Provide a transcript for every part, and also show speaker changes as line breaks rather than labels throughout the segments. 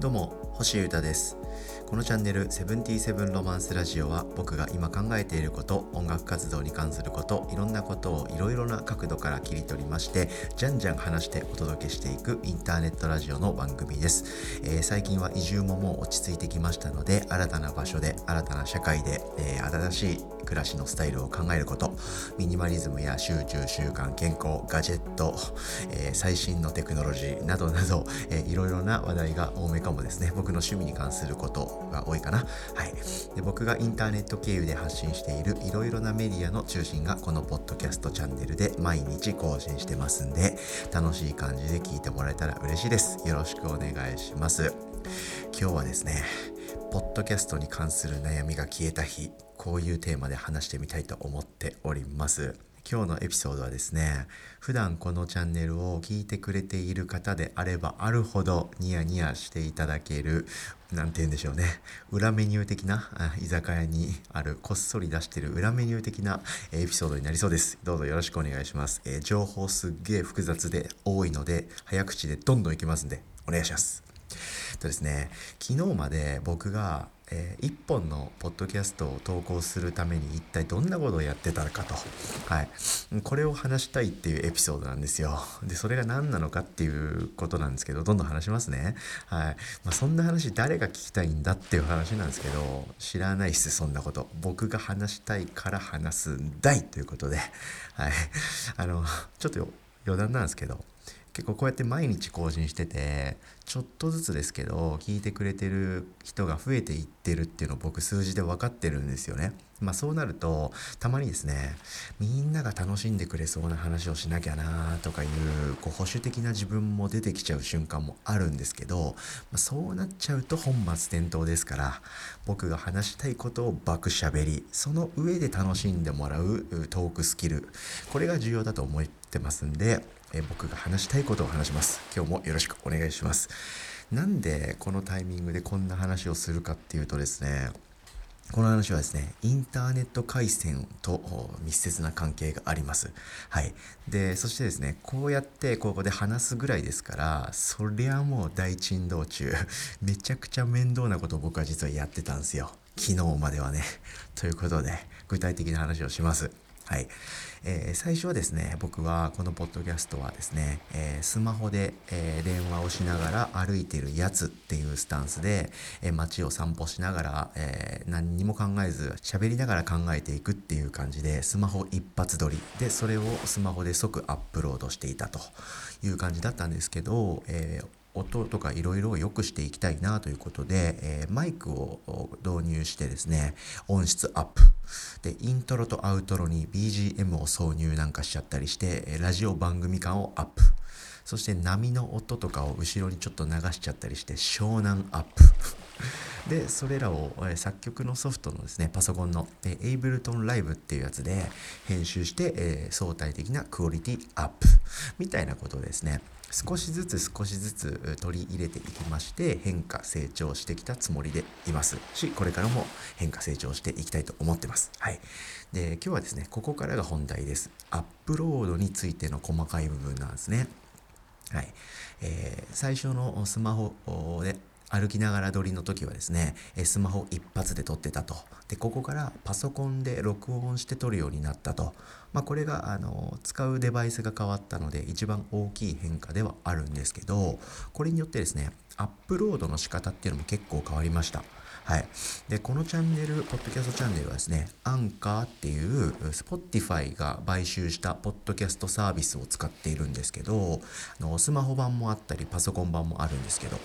どうも星優太です。このチャンネル「セブンティーセブンロマンスラジオ」は僕が今考えていること音楽活動に関することいろんなことをいろいろな角度から切り取りましてじゃんじゃん話してお届けしていくインターネットラジオの番組です、えー、最近は移住ももう落ち着いてきましたので新たな場所で新たな社会で、えー、新しい暮らしのスタイルを考えること。ミニマリズムや集中習慣健康ガジェット、えー、最新のテクノロジーなどなど、えー、いろいろな話題が多めかもですね。僕の趣味に関することが多いかな。はい。で僕がインターネット経由で発信しているいろいろなメディアの中心がこのポッドキャストチャンネルで毎日更新してますんで楽しい感じで聞いてもらえたら嬉しいです。よろしくお願いします。今日はですねポッドキャストに関する悩みが消えた日。こういうテーマで話してみたいと思っております。今日のエピソードはですね普段このチャンネルを聞いてくれている方であればあるほどニヤニヤしていただける何て言うんでしょうね裏メニュー的な居酒屋にあるこっそり出してる裏メニュー的なエピソードになりそうです。どうぞよろしくお願いします、えー、情報すっげえ複雑で多いので早口でどんどんいきますんでお願いします。とですね昨日まで僕がえー、1本のポッドキャストを投稿するために一体どんなことをやってたのかと、はい、これを話したいっていうエピソードなんですよ。で、それが何なのかっていうことなんですけど、どんどん話しますね。はい。まあ、そんな話誰が聞きたいんだっていう話なんですけど、知らないっす、そんなこと。僕が話したいから話すんだいということで、はい。あの、ちょっと余談なんですけど、結構こうやって毎日更新しててちょっとずつですけど聞いてくれてる人が増えていってるっていうのを僕数字で分かってるんですよね。まあそうなるとたまにですねみんなが楽しんでくれそうな話をしなきゃなとかいうこう保守的な自分も出てきちゃう瞬間もあるんですけど、まあ、そうなっちゃうと本末転倒ですから僕が話したいことを爆しゃべりその上で楽しんでもらうトークスキルこれが重要だと思ってますんでえ僕が話したいことを話します今日もよろしくお願いしますなんでこのタイミングでこんな話をするかっていうとですねこの話はですね、インターネット回線と密接な関係があります。はい。で、そしてですね、こうやってここで話すぐらいですから、そりゃもう大珍道中、めちゃくちゃ面倒なことを僕は実はやってたんですよ。昨日まではね。ということで、具体的な話をします。はい。えー、最初はですね、僕はこのポッドキャストはですね、えー、スマホで、えー、電話をしながら歩いてるやつっていうスタンスで、え街を散歩しながら、え何にも考えず喋りながら考えていくっていう感じで、スマホ一発撮りで、それをスマホで即アップロードしていたという感じだったんですけど、えー音とかいろいろ良くしていきたいなということで、えー、マイクを導入してですね、音質アップ。で、イントロとアウトロに BGM を挿入なんかしちゃったりして、ラジオ番組感をアップ。そして波の音とかを後ろにちょっと流しちゃったりして湘南アップでそれらを、え作曲のソフトのですねパソコンの、えエイブルトンライブっていうやつで編集して、え相対的なクオリティアップみたいなことをですね少しずつ少しずつ取り入れていきまして変化成長してきたつもりでいます。しこれからも変化成長していきたいと思ってます。はい。で今日はですねここからが本題です。アップロードについての細かい部分なんですね。はい、えー、最初のスマホで歩きながら撮りの時はですね、スマホ一発で撮ってたと。で、ここからパソコンで録音して撮るようになったと。まあ、これが、あの、使うデバイスが変わったので、一番大きい変化ではあるんですけど、これによってですね、アップロードの仕方っていうのも結構変わりました。はい。で、このチャンネル、ポッドキャストチャンネルはですね、アンカーっていう Spotify が買収したポッドキャストサービスを使っているんですけど、あのスマホ版もあったり、パソコン版もあるんですけど、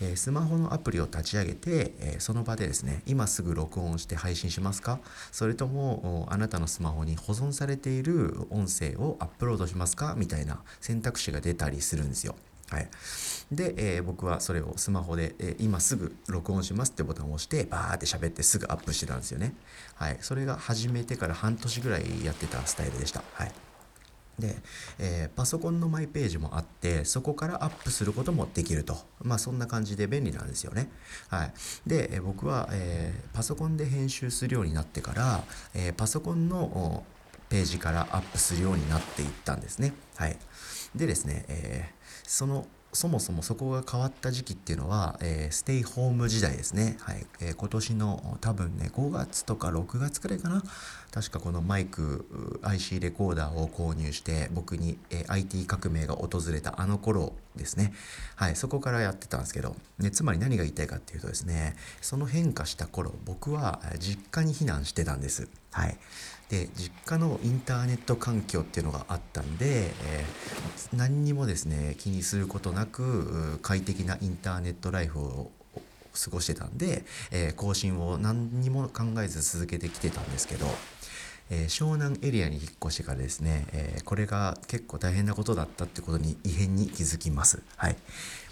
えスマホのアプリを立ち上げて、えその場でですね、今すぐ録音して配信しますか？それとも、あなたのスマホに保存されている音声をアップロードしますか？みたいな選択肢が出たりするんですよ。はい。で、えー、僕はそれをスマホで、えー、今すぐ録音しますってボタンを押して、バーって喋ってすぐアップしてたんですよね。はい。それが始めてから半年ぐらいやってたスタイルでした。はい。で、えー、パソコンのマイページもあってそこからアップすることもできると。まあそんな感じで便利なんですよね。はい。で、えー、僕は、えー、パソコンで編集するようになってから、えパソコンのページからアップするようになっていったんですね。はい。でですね、えそのそもそもそこが変わった時期っていうのは、えー、ステイホーム時代ですね。はい。えー、今年の多分ね、5月とか6月くらいかな。確かこのマイク、IC レコーダーを購入して、僕に、えー、IT 革命が訪れたあの頃ですね。はい。そこからやってたんですけど、ね、つまり何が言いたいかっていうとですね、その変化した頃、僕は実家に避難してたんです。はい。で実家のインターネット環境っていうのがあったんで、えー、何にもですね気にすることなく快適なインターネットライフを過ごしてたんで、えー、更新を何にも考えず続けてきてたんですけど、えー、湘南エリアに引っ越してからですね、えこれが結構大変なことだったってことに異変に気づきます。はい、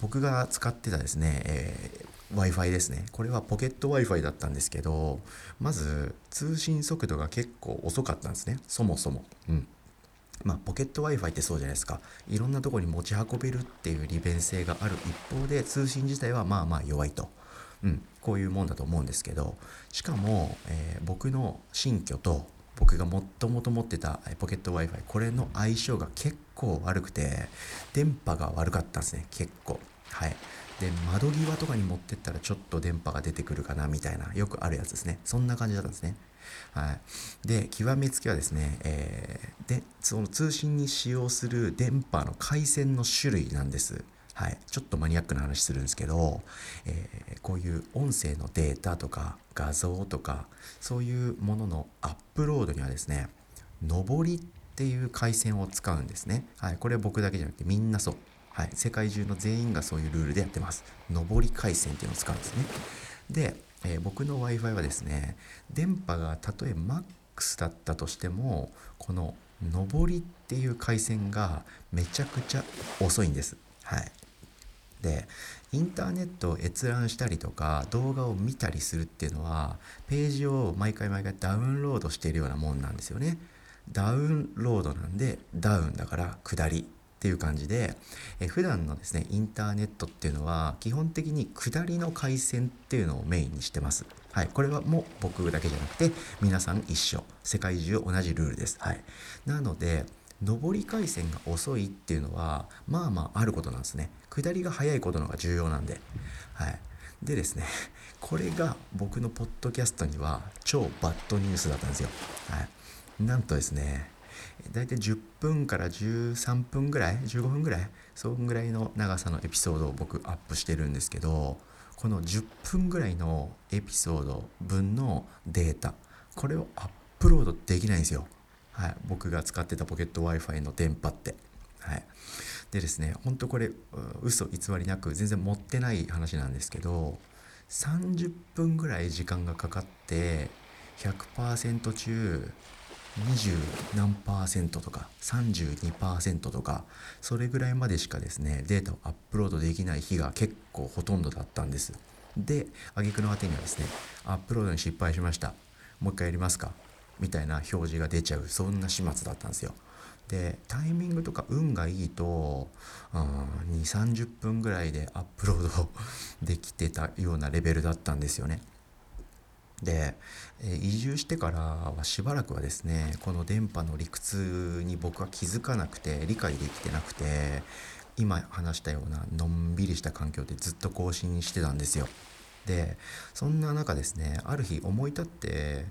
僕が使ってたですね、え Wi-Fi ですね。これはポケット Wi-Fi だったんですけど、まず通信速度が結構遅かったんですね。そもそも。うん。まあ、ポケット Wi-Fi ってそうじゃないですか。いろんなとこに持ち運べるっていう利便性がある一方で、通信自体はまあまあ弱いと。うん、こういうもんだと思うんですけど、しかも、えー、僕の新居と僕がもともと持ってたポケット Wi-Fi、これの相性が結構悪くて、電波が悪かったんですね、結構。はい。で窓際とかに持ってったらちょっと電波が出てくるかなみたいなよくあるやつですね。そんな感じだったんですね。はい。で極めつけはですね、えー、でその通信に使用する電波の回線の種類なんです。はい、ちょっとマニアックな話するんですけど、えー、こういう音声のデータとか画像とかそういうもののアップロードにはですね上りっていう回線を使うんですね、はい、これは僕だけじゃなくてみんなそう。はい、世界中の全員がそういうルールでやってます。上り回線っていうのを使うんですね。で、えー、僕の Wi-Fi はですね、電波がたとえ MAX だったとしても、この上りっていう回線がめちゃくちゃ遅いんです。はい。で、インターネットを閲覧したりとか動画を見たりするっていうのは、ページを毎回毎回ダウンロードしているようなもんなんですよね。ダウンロードなんでダウンだから下りっていう感じで、え普段のですねインターネットっていうのは基本的に下りの回線っていうのをメインにしてます。はい、これはもう僕だけじゃなくて皆さん一緒世界中同じルールです。はい、なので上り回線が遅いっていうのはまあまああることなんですね。下りが早いことの方が重要なんで。はい、でですねこれが僕のポッドキャストには超バッドニュースだったんですよ。はい、なんとですね大体10分から13分ぐらい15分ぐらいそんぐらいの長さのエピソードを僕アップしてるんですけどこの10分ぐらいのエピソード分のデータこれをアップロードできないんですよ、はい、僕が使ってたポケット Wi-Fi の電波って。はい、でですねほんとこれ嘘偽りなく全然持ってない話なんですけど30分ぐらい時間がかかって100%中20何パーセントとか32%とかそれぐらいまでしかですねデータをアップロードできない日が結構ほとんどだったんです。で挙句の果てにはですねアップロードに失敗しました。もう一回やりますかみたいな表示が出ちゃうそんな始末だったんですよ。でタイミングとか運がいいと2 3 0分ぐらいでアップロード できてたようなレベルだったんですよね。で、え移住してからはしばらくはですねこの電波の理屈に僕は気づかなくて理解できてなくて今話したようなのんびりした環境でずっと更新してたんですよ。でそんな中ですねある日思い立って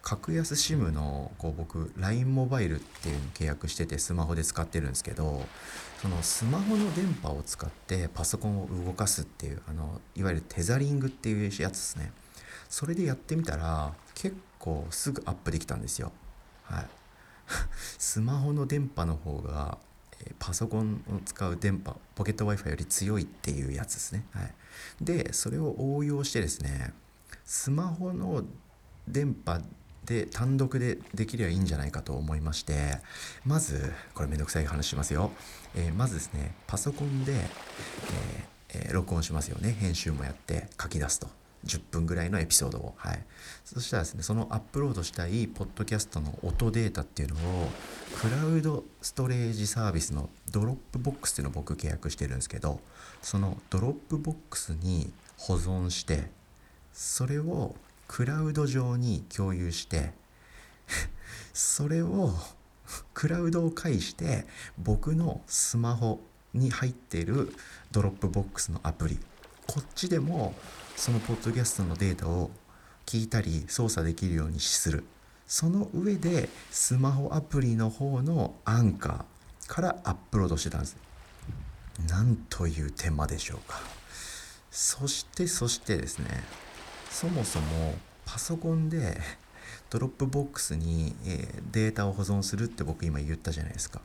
格安 SIM のこう僕 LINE モバイルっていうのを契約しててスマホで使ってるんですけどそのスマホの電波を使ってパソコンを動かすっていうあのいわゆるテザリングっていうやつですね。それでやってみたら結構すぐアップできたんですよ。はい。スマホの電波の方がパソコンを使う電波ポケット Wi-Fi より強いっていうやつですね、はい、でそれを応用してですねスマホの電波で単独でできればいいんじゃないかと思いましてまずこれめんどくさい話しますよ、えー、まずですねパソコンで、えーえー、録音しますよね。編集もやって書き出すと。10分ぐらいのエピソードを。はい。そしたらですね、そのアップロードしたいポッドキャストの音データっていうのを、クラウドストレージサービスのドロップボックスっていうのを僕契約してるんですけど、そのドロップボックスに保存して、それをクラウド上に共有して それを クラウドを介して僕のスマホに入っているドロップボックスのアプリこっちでもそのポッドキャストのデータを聞いたり操作できるようにする。その上でスマホアプリの方のアンカーからアップロードしてたんです。なんという手間でしょうか。そしてそしてですねそもそもパソコンでドロップボックスに、データを保存するって僕今言ったじゃないですか。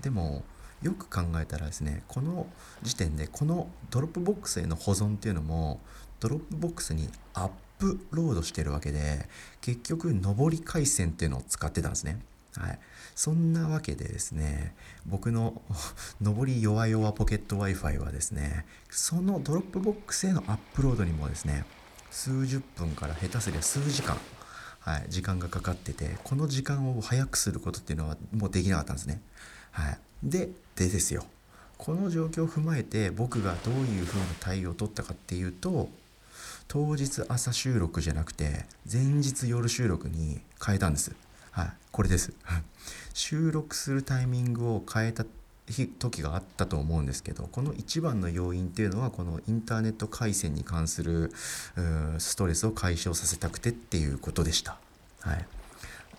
でもよく考えたらですねこの時点でこのドロップボックスへの保存っていうのもドロップボックスにアップロードしてるわけで結局上り回線っていうのを使ってたんですね。はい、そんなわけでですね僕の 上り弱々ポケット Wi-Fi はですねそのドロップボックスへのアップロードにもですね数十分から下手すりゃ数時間、はい、時間がかかっててこの時間を早くすることっていうのはもうできなかったんですね。はい、ででですよ。この状況を踏まえて僕がどういうふうな対応を取ったかっていうと当日朝収録じゃなくて前日夜収録に変えたんです。はい、これです。収録するタイミングを変えた時があったと思うんですけどこの一番の要因っていうのはこのインターネット回線に関するストレスを解消させたくてっていうことでした。はい、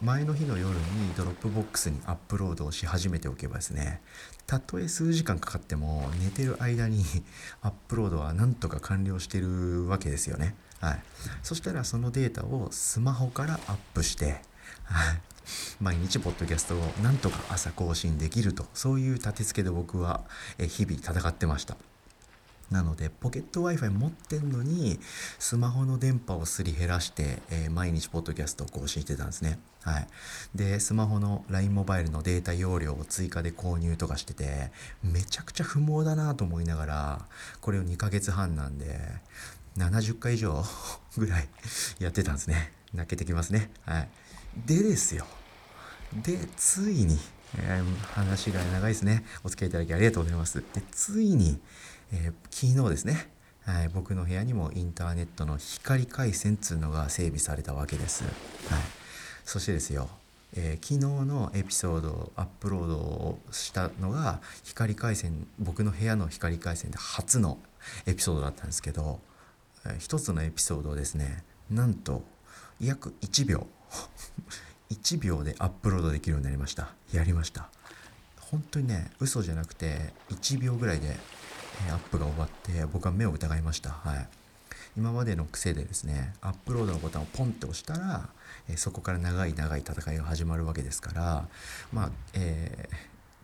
前の日の夜にドロップボックスにアップロードをし始めておけばですねたとえ数時間かかっても寝てる間に アップロードはなんとか完了してるわけですよね。はい、そしたらそのデータをスマホからアップしてはい。毎日ポッドキャストをなんとか朝更新できるとそういう立て付けで僕は日々戦ってました。なのでポケット Wi-Fi 持ってんのにスマホの電波をすり減らして、えー、毎日ポッドキャストを更新してたんですねはいでスマホの LINE モバイルのデータ容量を追加で購入とかしててめちゃくちゃ不毛だなと思いながらこれを2ヶ月半なんで70回以上 ぐらい やってたんですね泣けてきますねはいでですよ。で、ついに、えー、話が長いですね。お付き合いいただきありがとうございます。で、ついに、えー、昨日ですね、はい、僕の部屋にもインターネットの光回線っつうのが整備されたわけです。はい、そしてですよ、えー、昨日のエピソードをアップロードをしたのが光回線僕の部屋の光回線で初のエピソードだったんですけど、えー、一つのエピソードをですねなんと約1秒 1秒でアップロードできるようになりました。やりました。本当にね嘘じゃなくて1秒ぐらいでアップが終わって僕は目を疑いました。はい。今までの癖でですねアップロードのボタンをポンって押したら、えそこから長い長い戦いが始まるわけですからまあ、え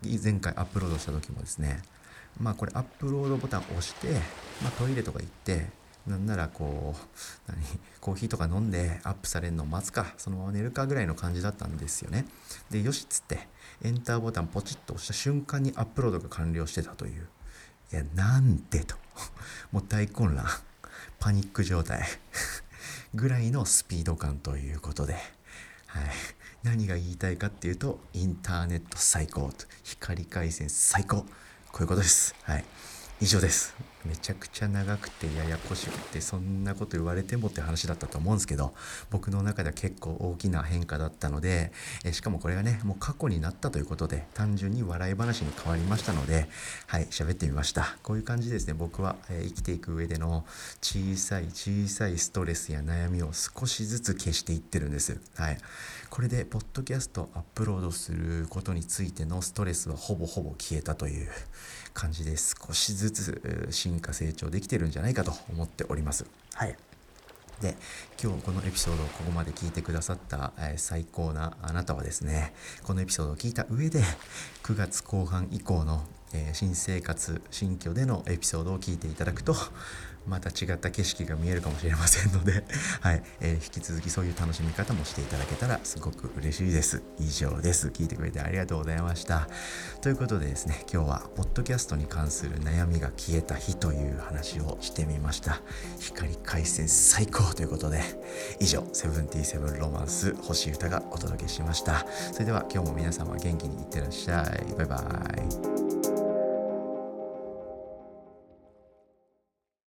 ー、前回アップロードした時もですねまあこれアップロードボタンを押して、まあ、トイレとか行ってなんならこう何コーヒーとか飲んでアップされるのを待つかそのまま寝るかぐらいの感じだったんですよね。でよしっつってエンターボタンポチッと押した瞬間にアップロードが完了してたという。いやなんでと。もう大混乱。パニック状態。ぐらいのスピード感ということで、はい、何が言いたいかっていうとインターネット最高と。光回線最高。こういうことです。はい。以上です。めちゃくちゃ長くてややこしくてそんなこと言われてもって話だったと思うんですけど僕の中では結構大きな変化だったのでえしかもこれがねもう過去になったということで単純に笑い話に変わりましたのではい喋ってみました。こういう感じですね。僕は、え生きていく上での小さい小さいストレスや悩みを少しずつ消していってるんです。はい。これでポッドキャストアップロードすることについてのストレスはほぼほぼ消えたという感じで少しずつ進化成長できてるんじゃないかと思っております。はいで今日このエピソードをここまで聞いてくださった、えー、最高なあなたはですねこのエピソードを聞いた上で9月後半以降の、えー、新生活新居でのエピソードを聞いていただくとまた違った景色が見えるかもしれませんので、はいえー、引き続きそういう楽しみ方もしていただけたらすごく嬉しいです。以上です。聞いてくれてありがとうございました。ということでですね、今日はポッドキャストに関する悩みが消えた日という話をしてみました。光回線最高ということで、以上、セブンティーセブンロマンス星歌がお届けしました。それでは今日も皆様元気にいってらっしゃい。バイバイ。